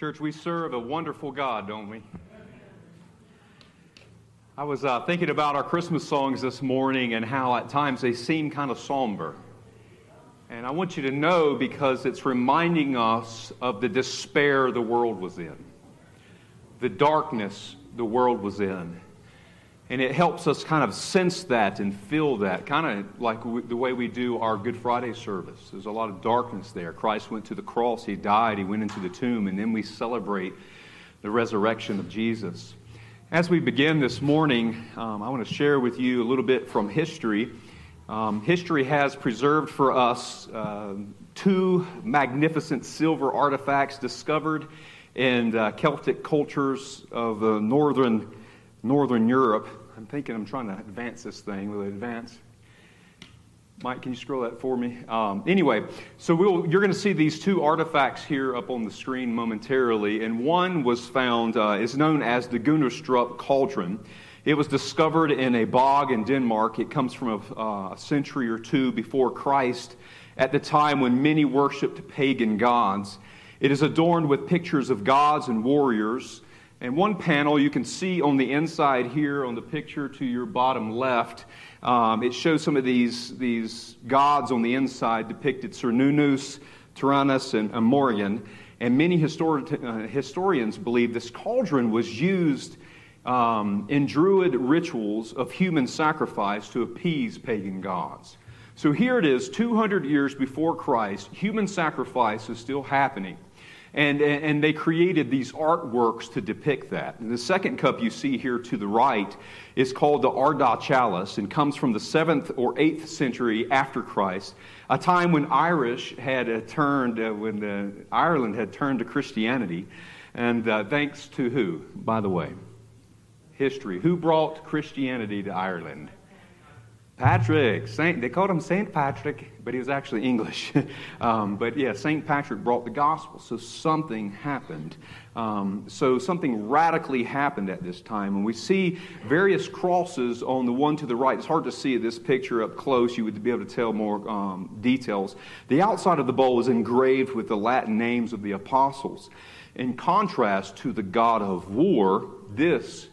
Church, we serve a wonderful God, don't we? I was uh, thinking about our Christmas songs this morning and how at times they seem kind of somber. And I want you to know because it's reminding us of the despair the world was in, the darkness the world was in. And it helps us kind of sense that and feel that, kind of like the way we do our Good Friday service. There's a lot of darkness there. Christ went to the cross, He died, He went into the tomb, and then we celebrate the resurrection of Jesus. As we begin this morning, um, I want to share with you a little bit from history. Um, history has preserved for us uh, two magnificent silver artifacts discovered in uh, Celtic cultures of uh, northern, northern Europe. I'm thinking I'm trying to advance this thing. Will it advance? Mike, can you scroll that for me? Um, anyway, so we'll, you're going to see these two artifacts here up on the screen momentarily, and one was found, uh, is known as the Gundestrup Cauldron. It was discovered in a bog in Denmark. It comes from a, uh, a century or two before Christ, at the time when many worshipped pagan gods. It is adorned with pictures of gods and warriors. And one panel you can see on the inside here on the picture to your bottom left, um, it shows some of these, these gods on the inside depicted Cernunnos, Taranis, and, Morrigan. And many uh, historians believe this cauldron was used um, in Druid rituals of human sacrifice to appease pagan gods. So here it is, 200 years before Christ, human sacrifice is still happening. And, and they created these artworks to depict that. And the second cup you see here to the right is called the Ardagh Chalice and comes from the 7th or 8th century after Christ, a time when Irish had uh, turned, uh, when uh, Ireland had turned to Christianity. And uh, thanks to who, by the way? History. Who brought Christianity to Ireland? Patrick, Saint, they called him Saint Patrick, but he was actually English. um, but yeah, Saint Patrick brought the gospel, so something happened. Um, so something radically happened at this time, and we see various crosses on the one to the right. It's hard to see this picture up close; you would be able to tell more um, details. The outside of the bowl is engraved with the Latin names of the apostles. In contrast to the God of war, this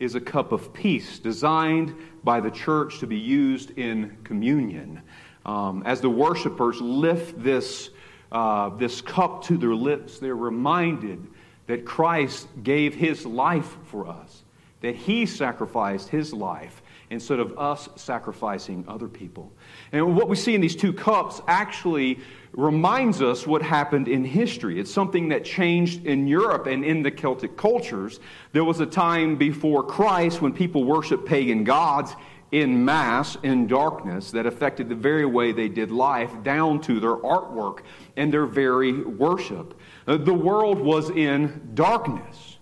is a cup of peace designed by the church to be used in communion. Um, as the worshipers lift this, uh, this cup to their lips, they're reminded that Christ gave his life for us, that he sacrificed his life instead of us sacrificing other people. And what we see in these two cups actually reminds us what happened in history. It's something that changed in Europe and in the Celtic cultures. There was a time before Christ when people worshiped pagan gods in mass in darkness that affected the very way they did life down to their artwork and their very worship. Uh, the world was in darkness.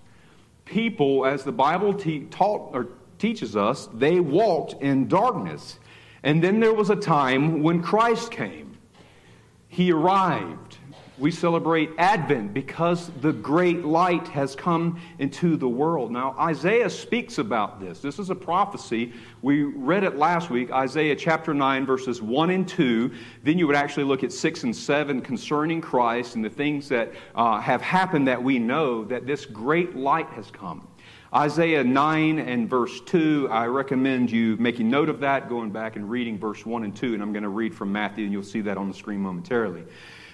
People, as the Bible te- taught or teaches us, they walked in darkness. And then there was a time when Christ came. He arrived. We celebrate Advent because the great light has come into the world. Now, Isaiah speaks about this. This is a prophecy. We read it last week, Isaiah chapter 9, verses 1 and 2. Then you would actually look at 6 and 7 concerning Christ and the things that uh, have happened that we know that this great light has come. Isaiah 9 and verse 2, I recommend you making note of that, going back and reading verse 1 and 2, and I'm going to read from Matthew, and you'll see that on the screen momentarily.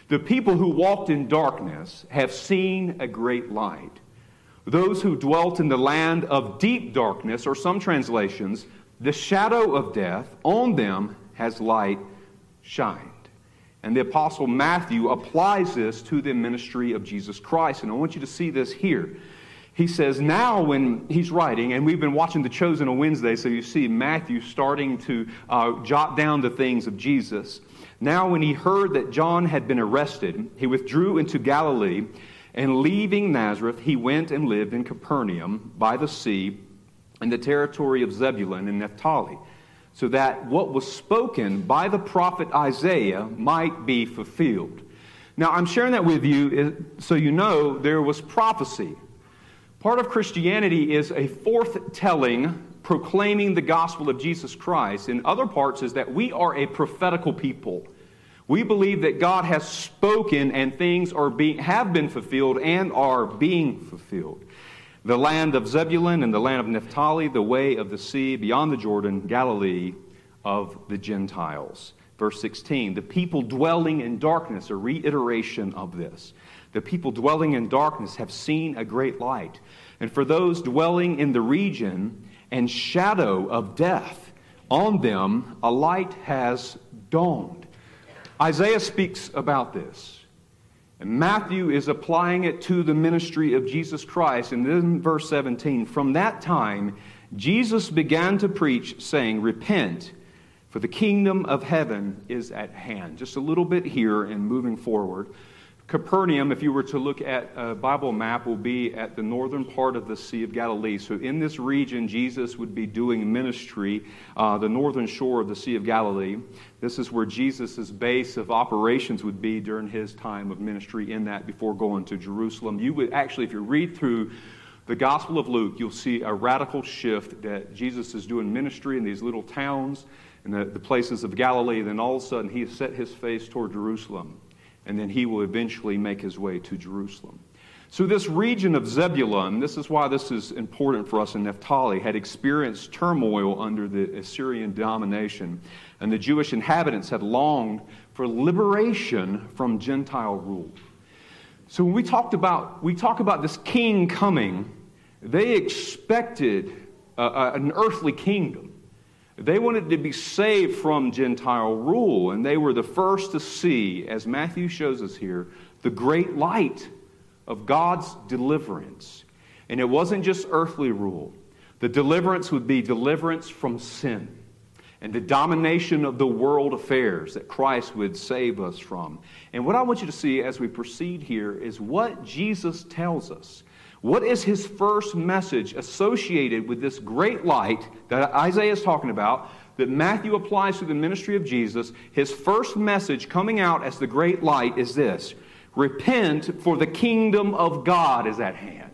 The people who walked in darkness have seen a great light. Those who dwelt in the land of deep darkness, or some translations, the shadow of death, on them has light shined. And the Apostle Matthew applies this to the ministry of Jesus Christ. And I want you to see this here he says now when he's writing, and we've been watching The Chosen on Wednesday, so you see Matthew starting to uh, jot down the things of Jesus. Now, when he heard that John had been arrested, he withdrew into Galilee, and leaving Nazareth, he went and lived in Capernaum by the sea in the territory of Zebulun and Naphtali, so that what was spoken by the prophet Isaiah might be fulfilled. Now, I'm sharing that with you so you know there was prophecy Part of Christianity is a forth-telling, proclaiming the gospel of Jesus Christ. In other parts is that we are a prophetical people. We believe that God has spoken and things are being, have been fulfilled and are being fulfilled. The land of Zebulun and the land of Naphtali, the way of the sea beyond the Jordan, Galilee of the Gentiles. Verse 16, the people dwelling in darkness, a reiteration of this. The people dwelling in darkness have seen a great light. And for those dwelling in the region and shadow of death, on them a light has dawned. Isaiah speaks about this. And Matthew is applying it to the ministry of Jesus Christ. And then, verse 17, from that time, Jesus began to preach, saying, Repent, for the kingdom of heaven is at hand. Just a little bit here and moving forward. Capernaum, if you were to look at a Bible map, will be at the northern part of the Sea of Galilee. So, in this region, Jesus would be doing ministry, uh, the northern shore of the Sea of Galilee. This is where Jesus' base of operations would be during his time of ministry in that before going to Jerusalem. You would actually, if you read through the Gospel of Luke, you'll see a radical shift that Jesus is doing ministry in these little towns and the, the places of Galilee. Then all of a sudden, he set his face toward Jerusalem and then he will eventually make his way to Jerusalem. So, this region of Zebulun, this is why this is important for us in Naphtali, had experienced turmoil under the Assyrian domination, and the Jewish inhabitants had longed for liberation from Gentile rule. So, when we talked about we talk about this king coming, they expected uh, an earthly kingdom. They wanted to be saved from Gentile rule, and they were the first to see, as Matthew shows us here, the great light of God's deliverance. And it wasn't just earthly rule, the deliverance would be deliverance from sin and the domination of the world affairs that Christ would save us from. And what I want you to see as we proceed here is what Jesus tells us what is his first message associated with this great light that Isaiah is talking about, that Matthew applies to the ministry of Jesus? His first message coming out as the great light is this Repent, for the kingdom of God is at hand.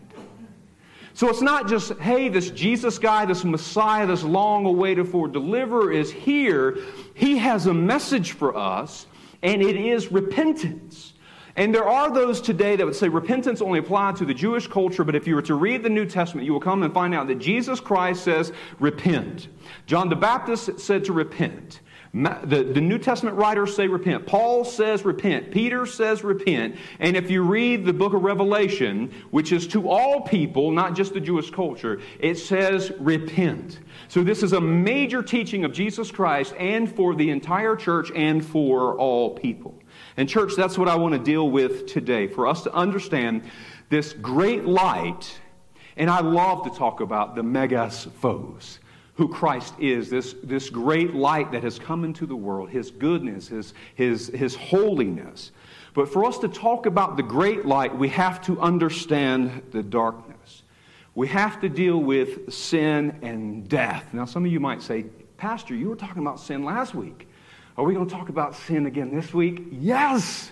So it's not just, hey, this Jesus guy, this Messiah, this long awaited for deliverer is here. He has a message for us, and it is repentance. And there are those today that would say repentance only applied to the Jewish culture, but if you were to read the New Testament, you will come and find out that Jesus Christ says, repent. John the Baptist said to repent. The, the New Testament writers say repent. Paul says repent. Peter says repent. And if you read the book of Revelation, which is to all people, not just the Jewish culture, it says repent. So this is a major teaching of Jesus Christ and for the entire church and for all people. And, church, that's what I want to deal with today for us to understand this great light. And I love to talk about the megas phos, who Christ is, this, this great light that has come into the world, his goodness, his, his, his holiness. But for us to talk about the great light, we have to understand the darkness. We have to deal with sin and death. Now, some of you might say, Pastor, you were talking about sin last week. Are we going to talk about sin again this week? Yes.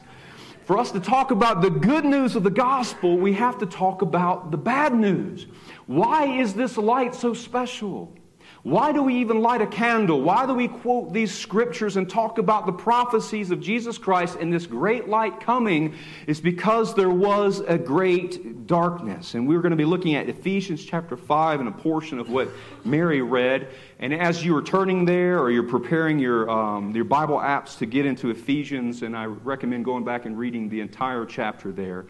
For us to talk about the good news of the gospel, we have to talk about the bad news. Why is this light so special? Why do we even light a candle? Why do we quote these scriptures and talk about the prophecies of Jesus Christ and this great light coming? Is because there was a great darkness. And we're going to be looking at Ephesians chapter 5 and a portion of what Mary read. And as you are turning there or you're preparing your, um, your Bible apps to get into Ephesians, and I recommend going back and reading the entire chapter there.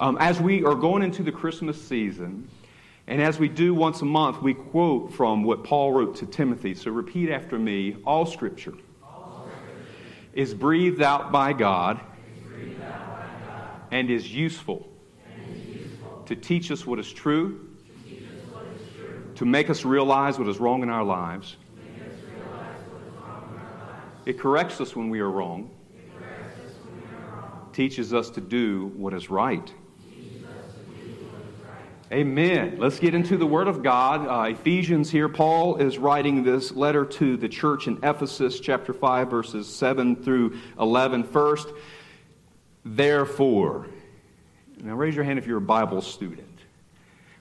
Um, as we are going into the Christmas season, and as we do once a month, we quote from what Paul wrote to Timothy. So repeat after me all scripture, all scripture. is breathed out by God, out by God. And, is useful, and is useful to teach us what is true, to, make us realize what is wrong in our lives. It corrects us when we are wrong, we are wrong. teaches us to do what is right. Amen. Let's get into the Word of God. Uh, Ephesians here, Paul is writing this letter to the church in Ephesus, chapter 5, verses 7 through 11. First, therefore. Now raise your hand if you're a Bible student.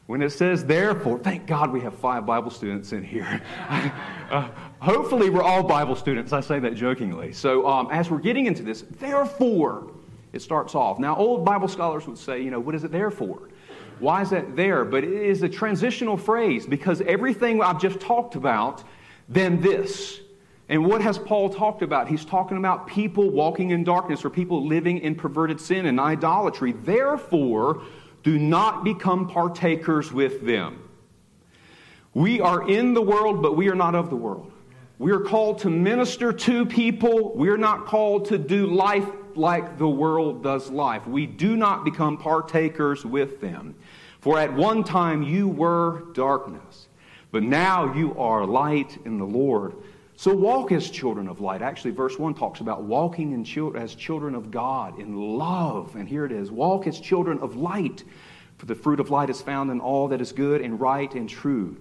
When it says therefore, thank God we have five Bible students in here. uh, hopefully, we're all Bible students. I say that jokingly. So, um, as we're getting into this, therefore, it starts off. Now, old Bible scholars would say, you know, what is it there for? Why is that there? But it is a transitional phrase because everything I've just talked about, then this. And what has Paul talked about? He's talking about people walking in darkness or people living in perverted sin and idolatry. Therefore, do not become partakers with them. We are in the world, but we are not of the world. We are called to minister to people. We are not called to do life like the world does life. We do not become partakers with them. For at one time you were darkness, but now you are light in the Lord. So walk as children of light. Actually, verse 1 talks about walking in as children of God in love. And here it is walk as children of light, for the fruit of light is found in all that is good and right and true.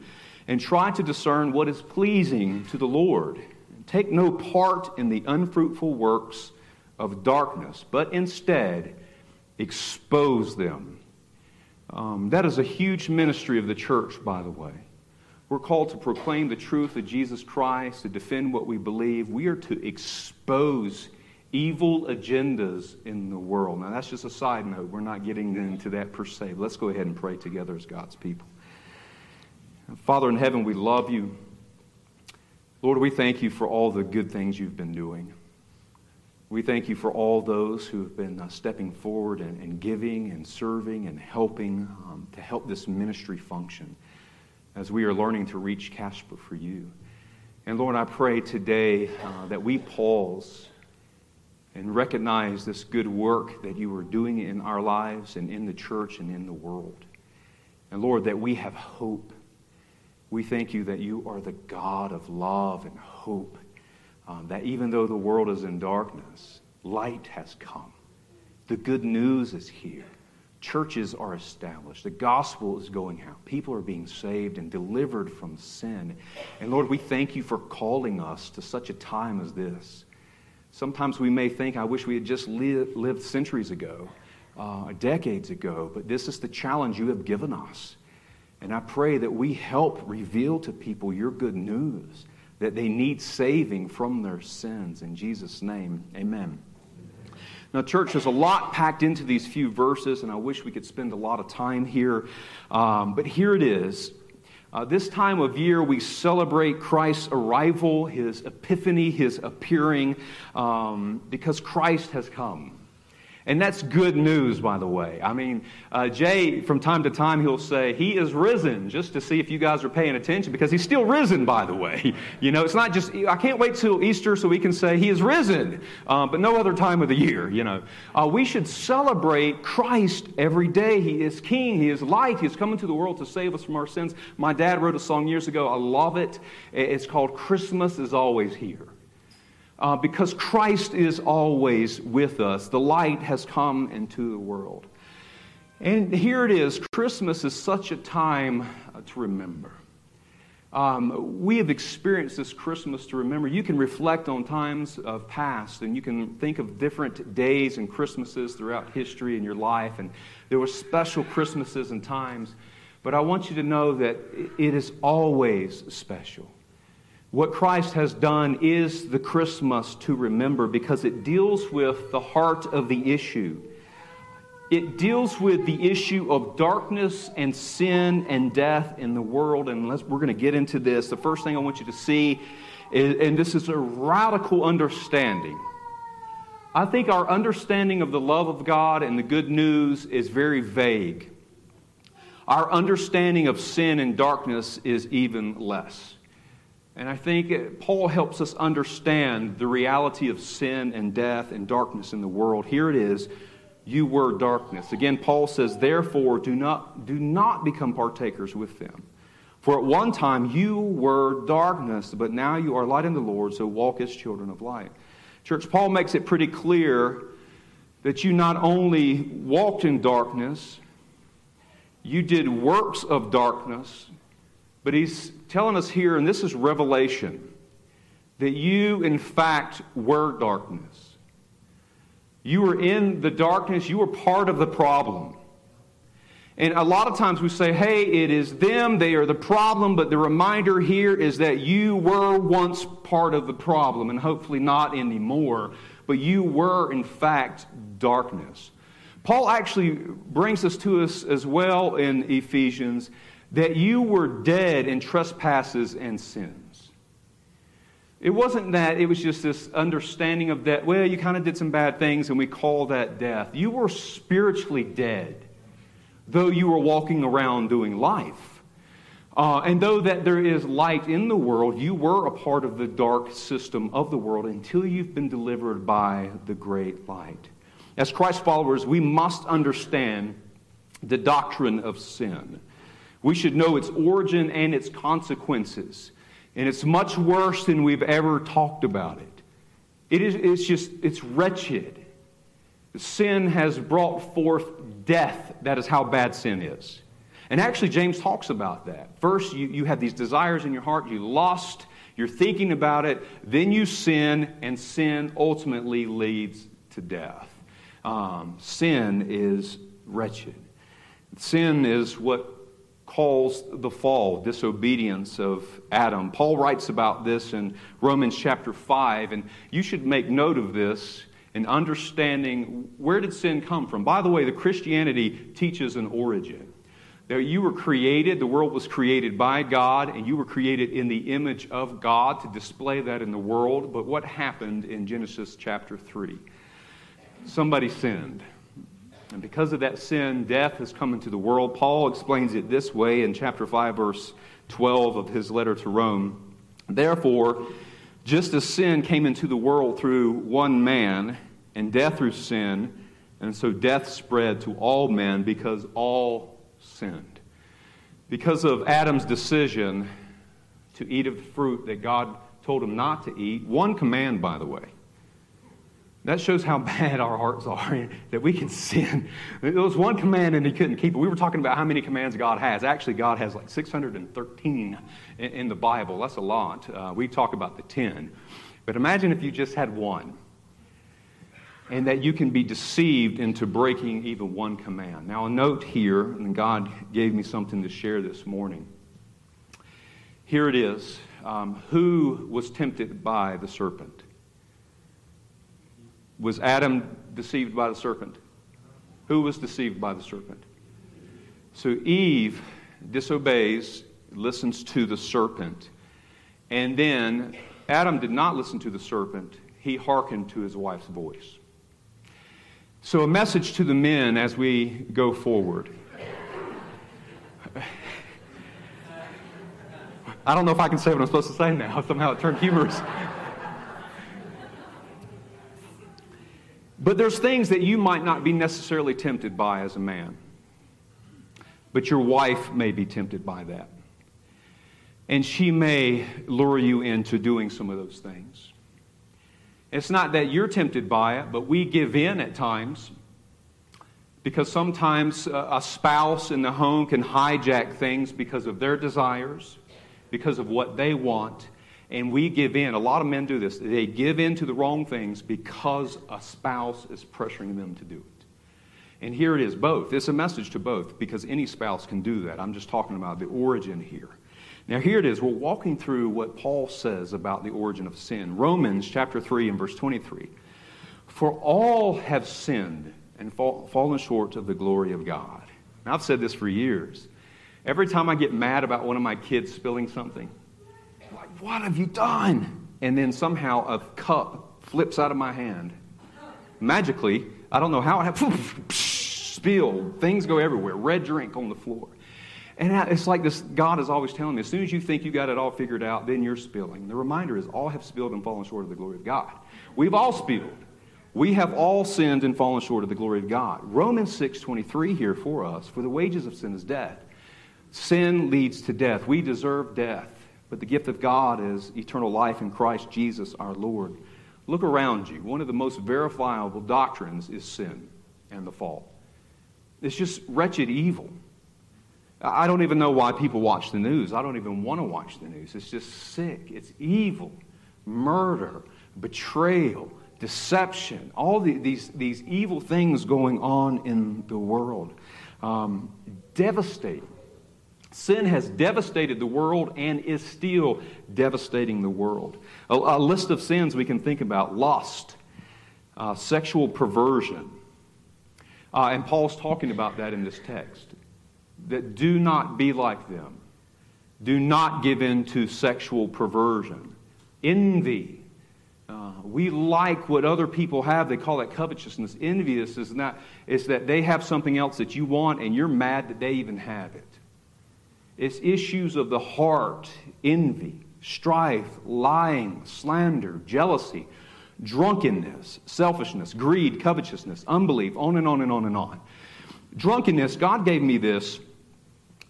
And try to discern what is pleasing to the Lord. Take no part in the unfruitful works of darkness, but instead expose them. Um, that is a huge ministry of the church, by the way. We're called to proclaim the truth of Jesus Christ, to defend what we believe. We are to expose evil agendas in the world. Now, that's just a side note. We're not getting into that per se. Let's go ahead and pray together as God's people. Father in heaven, we love you. Lord, we thank you for all the good things you've been doing. We thank you for all those who have been uh, stepping forward and, and, giving and serving and helping um, to help this ministry function as we are learning to reach Casper for you. And Lord, I pray today uh, that we pause and recognize this good work that you are doing in our lives and in the church and in the world. And Lord, that we have hope. We thank you that you are the God of love and hope. Um, that even though the world is in darkness, light has come. The good news is here. Churches are established. The gospel is going out. People are being saved and delivered from sin. And Lord, we thank you for calling us to such a time as this. Sometimes we may think, I wish we had just lived, lived centuries ago, uh, decades ago, but this is the challenge you have given us. And I pray that we help reveal to people your good news, that they need saving from their sins. In Jesus' name, amen. Now, church, there's a lot packed into these few verses, and I wish we could spend a lot of time here. Um, but here it is. Uh, this time of year, we celebrate Christ's arrival, his epiphany, his appearing, um, because Christ has come. And that's good news, by the way. I mean, uh, Jay, from time to time, he'll say, He is risen, just to see if you guys are paying attention, because he's still risen, by the way. You know, it's not just, I can't wait till Easter so we can say He is risen, uh, but no other time of the year, you know. Uh, we should celebrate Christ every day. He is King, He is light, He is coming to the world to save us from our sins. My dad wrote a song years ago, I love it. It's called Christmas is Always Here uh, because Christ is always with us. The light has come into the world. And here it is Christmas is such a time uh, to remember. Um, we have experienced this Christmas to remember. You can reflect on times of past, and you can think of different days and Christmases throughout history in your life, and there were special Christmases and times. But I want you to know that it is always special. What Christ has done is the Christmas to remember because it deals with the heart of the issue. It deals with the issue of darkness and sin and death in the world. And we're going to get into this. The first thing I want you to see, is, and this is a radical understanding. I think our understanding of the love of God and the good news is very vague. Our understanding of sin and darkness is even less. And I think uh, Paul helps us understand the reality of sin and death and darkness in the world. Here it is you were darkness. Again, Paul says, therefore, do not, do not become partakers with them. For at one time you were darkness, but now you are light in the Lord, so walk as children of light. Church, Paul makes it pretty clear that you not only walked in darkness, you did works of darkness, but he's telling us here, and this is revelation, that you, in fact, were darkness. You were in the darkness, you were part of the problem. And a lot of times we say, hey, it is them, they are the problem, but the reminder here is that you were once part of the problem, and hopefully not anymore, but you were, in fact, darkness. Paul actually brings this to us as well in Ephesians that you were dead in trespasses and sins. It wasn't that, it was just this understanding of that, well, you kind of did some bad things and we call that death. You were spiritually dead though you were walking around doing life. Uh, and though that there is light in the world, you were a part of the dark system of the world until you've been delivered by the great light. As Christ followers, we must understand the doctrine of sin. We should know its origin and its consequences. And it's much worse than we've ever talked about it. It is it's just, it's wretched. Sin has brought forth death. That is how bad sin is. And actually, James talks about that. First, you, you have these desires in your heart, you lost, you're thinking about it, then you sin, and sin ultimately leads to death. Um, sin is wretched. Sin is what calls the fall, disobedience of Adam. Paul writes about this in Romans chapter 5, and you should make note of this in understanding where did sin come from. By the way, the Christianity teaches an origin. That you were created, the world was created by God, and you were created in the image of God to display that in the world. But what happened in Genesis chapter 3? Somebody sinned. And because of that sin, death has come into the world. Paul explains it this way in chapter 5, verse 12 of his letter to Rome. Therefore, just as sin came into the world through one man, and death through sin, and so death spread to all men because all sinned. Because of Adam's decision to eat of the fruit that God told him not to eat, one command, by the way, that shows how bad our hearts are, that we can sin. There was one command and he couldn't keep it. We were talking about how many commands God has. Actually, God has like 613 in, the Bible. That's a lot. Uh, we talk about the 10. But imagine if you just had one, and that you can be deceived into breaking even one command. Now, a note here, and God gave me something to share this morning. Here it is. Um, who was tempted by the serpent? Was Adam deceived by the serpent? Who was deceived by the serpent? So Eve disobeys, listens to the serpent, and then Adam did not listen to the serpent. He hearkened to his wife's voice. So, a message to the men as we go forward. I don't know if I can say what I'm supposed to say now. Somehow it turned humorous. But there's things that you might not be necessarily tempted by as a man. But your wife may be tempted by that. And she may lure you into doing some of those things. It's not that you're tempted by it, but we give in at times because sometimes a spouse in the home can hijack things because of their desires, because of what they want, and we give in. A lot of men do this. They give in to the wrong things because a spouse is pressuring them to do it. And here it is, both. It's a message to both because any spouse can do that. I'm just talking about the origin here. Now, here it is. We're walking through what Paul says about the origin of sin. Romans chapter 3 and verse 23. For all have sinned and fall, fallen short of the glory of God. Now, I've said this for years. Every time I get mad about one of my kids spilling something, what have you done? And then somehow a cup flips out of my hand. Magically, I don't know how it happened. Spilled. Things go everywhere. Red drink on the floor. And it's like this God is always telling me as soon as you think you got it all figured out, then you're spilling. The reminder is all have spilled and fallen short of the glory of God. We've all spilled. We have all sinned and fallen short of the glory of God. Romans 6:23 here for us, for the wages of sin is death. Sin leads to death. We deserve death. But the gift of God is eternal life in Christ Jesus our Lord. Look around you. One of the most verifiable doctrines is sin and the fall. It's just wretched evil. I don't even know why people watch the news. I don't even want to watch the news. It's just sick. It's evil, murder, betrayal, deception, all the, these, these evil things going on in the world. Um, devastating. Sin has devastated the world and is still devastating the world. A, a list of sins we can think about lust, uh, sexual perversion. Uh, and Paul's talking about that in this text. That do not be like them. Do not give in to sexual perversion. Envy. Uh, we like what other people have. They call that covetousness. Envious is, not, is that they have something else that you want and you're mad that they even have it. It's issues of the heart, envy, strife, lying, slander, jealousy, drunkenness, selfishness, greed, covetousness, unbelief, on and on and on and on. Drunkenness, God gave me this.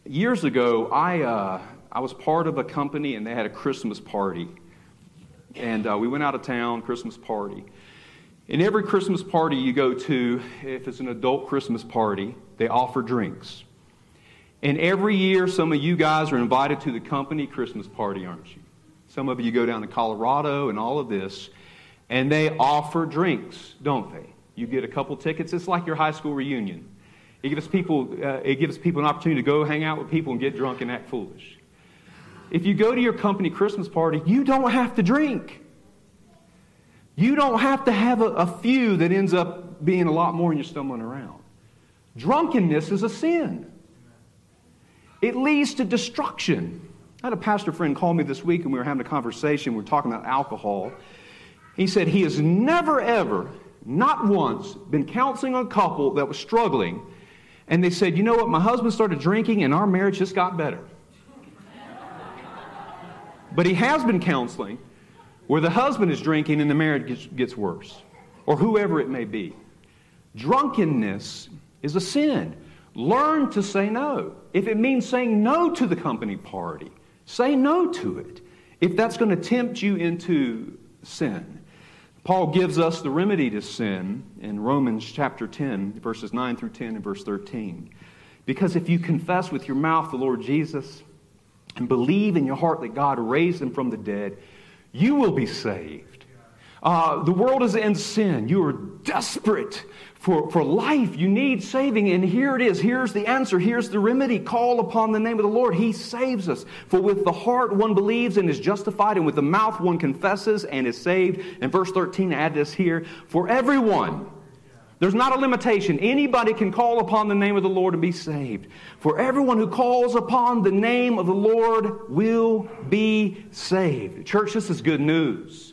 Years ago, I, uh, I was part of a company and they had a Christmas party. And uh, we went out of town, Christmas party. In every Christmas party you go to, if it's an adult Christmas party, they offer drinks. And every year, some of you guys are invited to the company Christmas party, aren't you? Some of you go down to Colorado and all of this, and they offer drinks, don't they? You get a couple tickets. It's like your high school reunion. It gives people, uh, it gives people an opportunity to go hang out with people and get drunk and act foolish. If you go to your company Christmas party, you don't have to drink. You don't have to have a, a few that ends up being a lot more and you're stumbling around. Drunkenness is a sin. It leads to destruction. I had a pastor friend call me this week and we were having a conversation. We were talking about alcohol. He said he has never, ever, not once, been counseling a couple that was struggling. And they said, you know what, my husband started drinking and our marriage just got better. but he has been counseling where the husband is drinking and the marriage gets, gets worse, or whoever it may be. Drunkenness is a sin. Learn to say no. If it means saying no to the company party, say no to it. If that's going to tempt you into sin. Paul gives us the remedy to sin in Romans chapter 10, verses 9 through 10 and verse 13. Because if you confess with your mouth the Lord Jesus and believe in your heart that God raised him from the dead, you will be saved. Uh, the world is in sin. You are desperate for, for life, you need saving, and here it is. Here's the answer. Here's the remedy. Call upon the name of the Lord. He saves us. For with the heart one believes and is justified, and with the mouth one confesses and is saved. And verse 13, add this here for everyone. There's not a limitation. Anybody can call upon the name of the Lord and be saved. For everyone who calls upon the name of the Lord will be saved. Church, this is good news.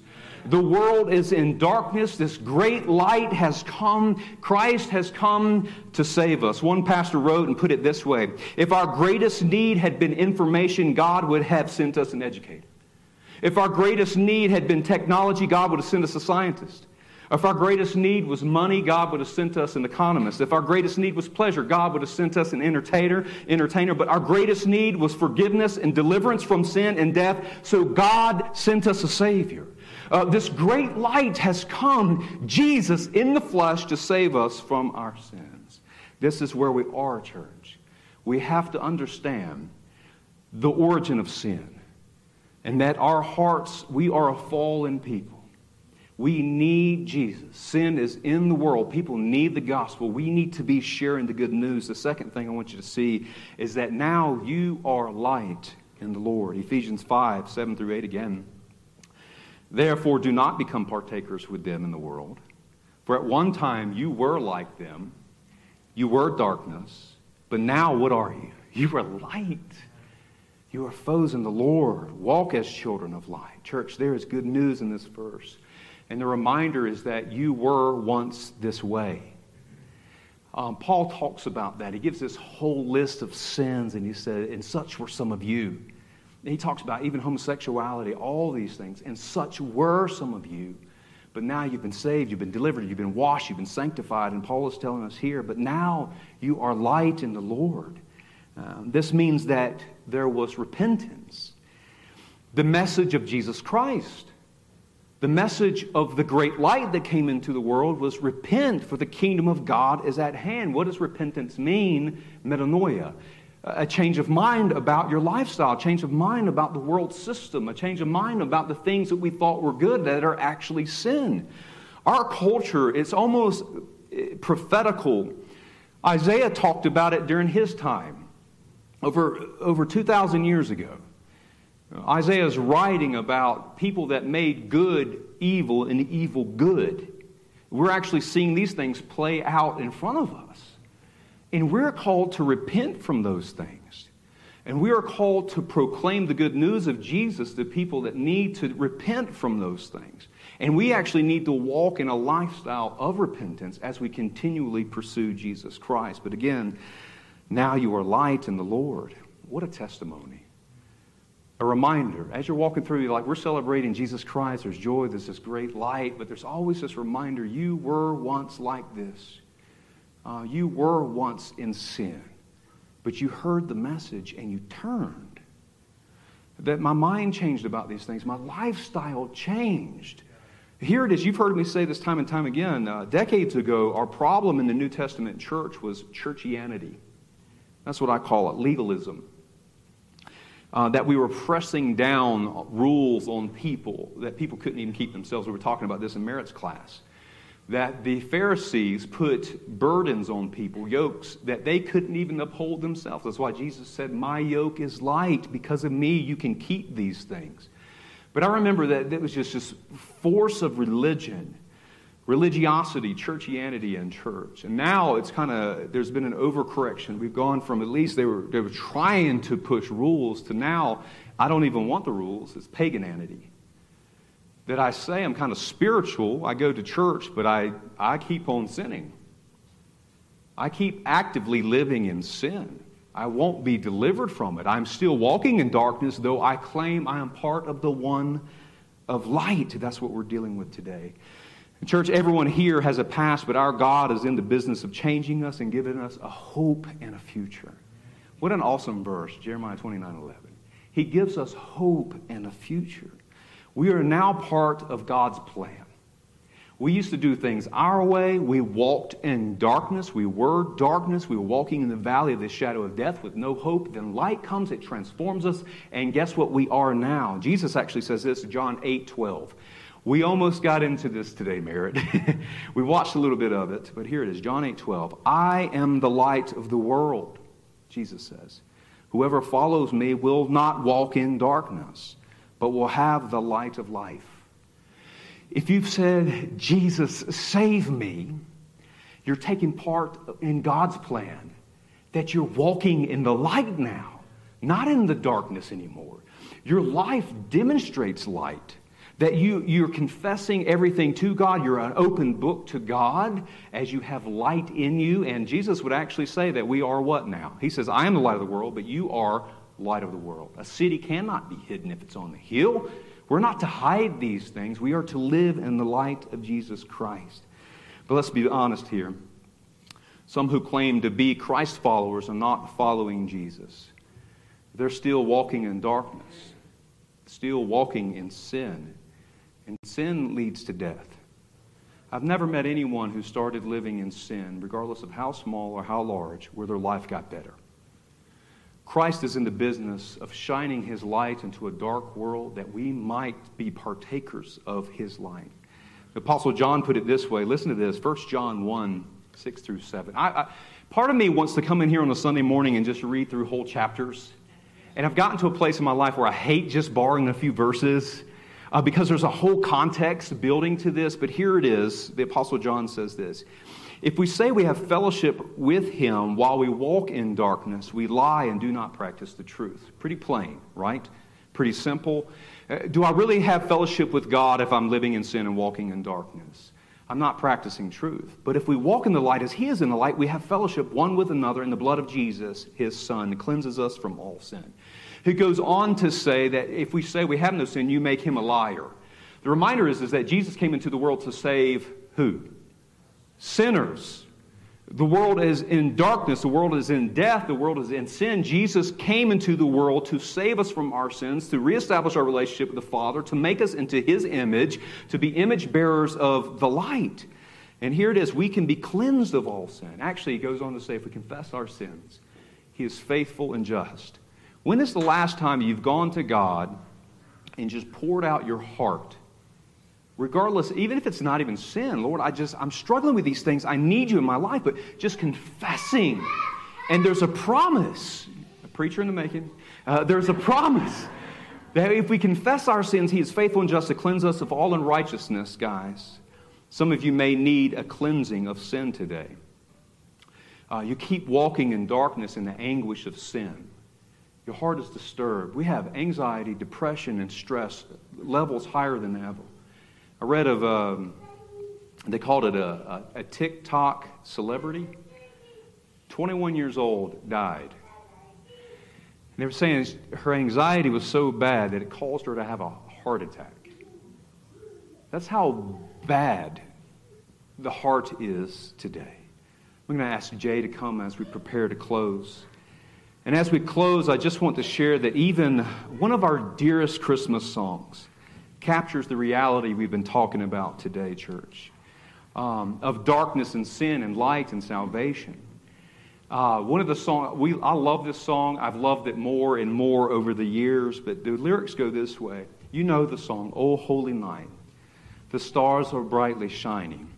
The world is in darkness. This great light has come. Christ has come to save us. One pastor wrote and put it this way If our greatest need had been information, God would have sent us an educator. If our greatest need had been technology, God would have sent us a scientist. If our greatest need was money, God would have sent us an economist. If our greatest need was pleasure, God would have sent us an entertainer, entertainer. But our greatest need was forgiveness and deliverance from sin and death. So God sent us a Savior. Uh, this great light has come, Jesus in the flesh, to save us from our sins. This is where we are, church. We have to understand the origin of sin and that our hearts, we are a fallen people. We need Jesus. Sin is in the world. People need the gospel. We need to be sharing the good news. The second thing I want you to see is that now you are light in the Lord. Ephesians 5 7 through 8 again. Therefore, do not become partakers with them in the world. For at one time you were like them, you were darkness, but now what are you? You are light. You are phos in the Lord. Walk as children of light. Church, there is good news in this verse. And the reminder is that you were once this way. Um, Paul talks about that. He gives this whole list of sins, and he said, And such were some of you he talks about even homosexuality, all these things. And such were some of you. But now you've been saved, you've been delivered, you've been washed, you've been sanctified. And Paul is telling us here, but now you are light in the Lord. Um, this means that there was repentance. The message of Jesus Christ, the message of the great light that came into the world was repent, for the kingdom of God is at hand. What does repentance mean? Metanoia a change of mind about your lifestyle, a change of mind about the world system, a change of mind about the things that we thought were good that are actually sin. Our culture, it's almost eh, prophetical. Isaiah talked about it during his time, over, over 2,000 years ago. Isaiah is writing about people that made good evil and evil good. We're actually seeing these things play out in front of us. And we're called to repent from those things. And we are called to proclaim the good news of Jesus to people that need to repent from those things. And we actually need to walk in a lifestyle of repentance as we continually pursue Jesus Christ. But again, now you are light in the Lord. What a testimony. A reminder. As you're walking through, you're like, we're celebrating Jesus Christ. There's joy, there's this great light, but there's always this reminder you were once like this. Uh, you were once in sin, but you heard the message and you turned. That my mind changed about these things, my lifestyle changed. Here it is. You've heard me say this time and time again. Uh, decades ago, our problem in the New Testament church was churchianity. That's what I call it legalism. Uh, that we were pressing down rules on people that people couldn't even keep themselves. We were talking about this in Merritt's class. That the Pharisees put burdens on people, yokes that they couldn't even uphold themselves. That's why Jesus said, My yoke is light. Because of me, you can keep these things. But I remember that it was just this force of religion, religiosity, churchianity in church. And now it's kind of, there's been an overcorrection. We've gone from at least they were, they were trying to push rules to now, I don't even want the rules. It's pagananity. That I say I'm kind of spiritual. I go to church, but I, I keep on sinning. I keep actively living in sin. I won't be delivered from it. I'm still walking in darkness, though I claim I am part of the one of light. That's what we're dealing with today. Church, everyone here has a past, but our God is in the business of changing us and giving us a hope and a future. What an awesome verse, Jeremiah 29 11. He gives us hope and a future. We are now part of God's plan. We used to do things our way. We walked in darkness. We were darkness. We were walking in the valley of the shadow of death with no hope. Then light comes, it transforms us, and guess what we are now? Jesus actually says this, John 8 12. We almost got into this today, Merritt. we watched a little bit of it, but here it is John 8 12. I am the light of the world, Jesus says. Whoever follows me will not walk in darkness, but will have the light of life. If you've said, Jesus, save me, you're taking part in God's plan, that you're walking in the light now, not in the darkness anymore. Your life demonstrates light. That you, you're confessing everything to God. You're an open book to God as you have light in you. And Jesus would actually say that we are what now? He says, I am the light of the world, but you are light of the world. A city cannot be hidden if it's on the hill. We're not to hide these things. We are to live in the light of Jesus Christ. But let's be honest here. Some who claim to be Christ followers are not following Jesus. They're still walking in darkness, still walking in sin. And sin leads to death. I've never met anyone who started living in sin, regardless of how small or how large, where their life got better. Christ is in the business of shining his light into a dark world that we might be partakers of his light. The Apostle John put it this way listen to this 1 John 1 6 through 7. I, I, part of me wants to come in here on a Sunday morning and just read through whole chapters. And I've gotten to a place in my life where I hate just borrowing a few verses uh, because there's a whole context building to this. But here it is. The Apostle John says this if we say we have fellowship with him while we walk in darkness, we lie and do not practice the truth. Pretty plain, right? Pretty simple. Uh, do I really have fellowship with God if I'm living in sin and walking in darkness? I'm not practicing truth. But if we walk in the light as he is in the light, we have fellowship one with another, and the blood of Jesus, his son, cleanses us from all sin. He goes on to say that if we say we have no sin, you make him a liar. The reminder is, is that Jesus came into the world to save who? Sinners. The world is in darkness. The world is in death. The world is in sin. Jesus came into the world to save us from our sins, to reestablish our relationship with the Father, to make us into His image, to be image bearers of the light. And here it is we can be cleansed of all sin. Actually, he goes on to say if we confess our sins, He is faithful and just. When is the last time you've gone to God and just poured out your heart regardless, even if it's not even sin, Lord, I just, I'm struggling with these things. I need you in my life, but just confessing. And there's a promise, a preacher in the making, uh, there's a promise that if we confess our sins, He is faithful and just to cleanse us of all unrighteousness, guys. Some of you may need a cleansing of sin today. Uh, you keep walking in darkness in the anguish of sin. Your heart is disturbed. We have anxiety, depression, and stress levels higher than ever. I read of, um, they called it a, a, a TikTok celebrity. 21 years old, died. And they were saying her anxiety was so bad that it caused her to have a heart attack. That's how bad the heart is today. I'm going to ask Jay to come as we prepare to close. And as we close, I just want to share that even one of our dearest Christmas songs captures the reality we've been talking about today, church, um, of darkness and sin and light and salvation. Uh, one of the songs, I love this song. I've loved it more and more over the years, but the lyrics go this way. You know the song, Oh Holy Night. The stars are brightly shining.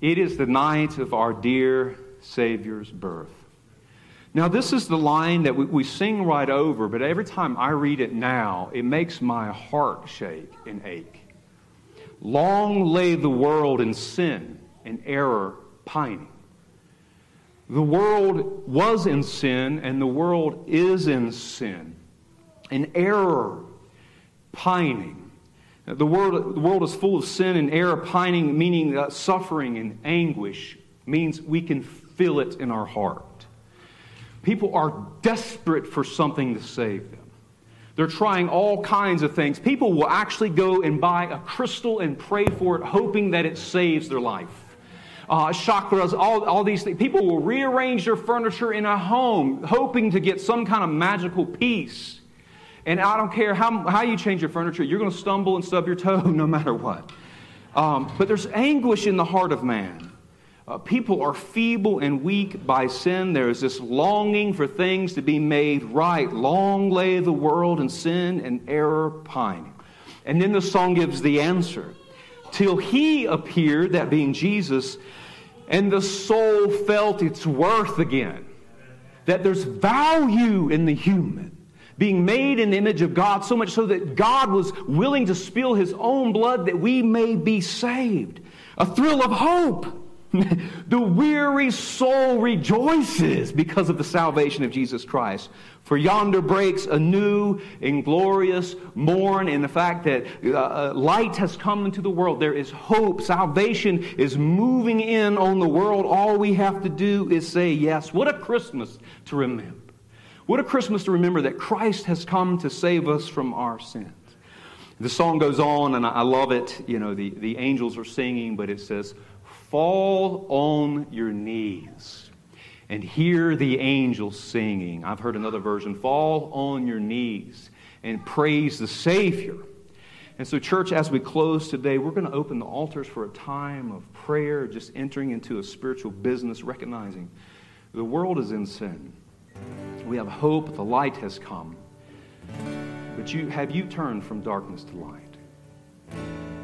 It is the night of our dear Savior's birth. Now, this is the line that we, we, sing right over, but every time I read it now, it makes my heart shake and ache. Long lay the world in sin and error pining. The world was in sin, and the world is in sin, in error pining. The world, the world is full of sin and error, pining, meaning suffering and anguish, means we can feel it in our heart. People are desperate for something to save them. They're trying all kinds of things. People will actually go and buy a crystal and pray for it, hoping that it saves their life. Uh, chakras, all, all these things. People will rearrange their furniture in a home, hoping to get some kind of magical peace. And I don't care how, how you change your furniture, you're going to stumble and stub your toe no matter what. Um, but there's anguish in the heart of man. Uh, people are feeble and weak by sin. There is this longing for things to be made right. Long lay the world in sin and error pining. And then the song gives the answer. Till he appeared, that being Jesus, and the soul felt its worth again. That there's value in the human being made in the image of God, so much so that God was willing to spill his own blood that we may be saved. A thrill of hope. the weary soul rejoices because of the salvation of Jesus Christ. For yonder breaks a new and glorious morn in the fact that uh, uh, light has come into the world. There is hope. Salvation is moving in on the world. All we have to do is say yes. What a Christmas to remember. What a Christmas to remember that Christ has come to save us from our sins. The song goes on, and I love it. You know, the, the angels are singing, but it says, Fall on your knees and hear the angels singing. I've heard another version fall on your knees and praise the Savior. And so, church, as we close today, we're going to open the altars for a time of prayer, just entering into a spiritual business, recognizing the world is in sin. We have hope, the light has come. But you, have you turned from darkness to light?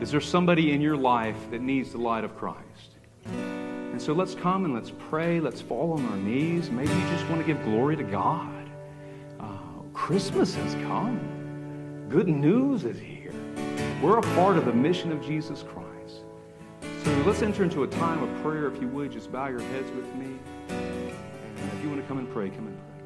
Is there somebody in your life that needs the light of Christ? And so let's come and let's pray. Let's fall on our knees. Maybe you just want to give glory to God. Uh, Christmas has come. Good news is here. We're a part of the mission of Jesus Christ. So let's enter into a time of prayer. If you would, just bow your heads with me. And if you want to come and pray, come and pray.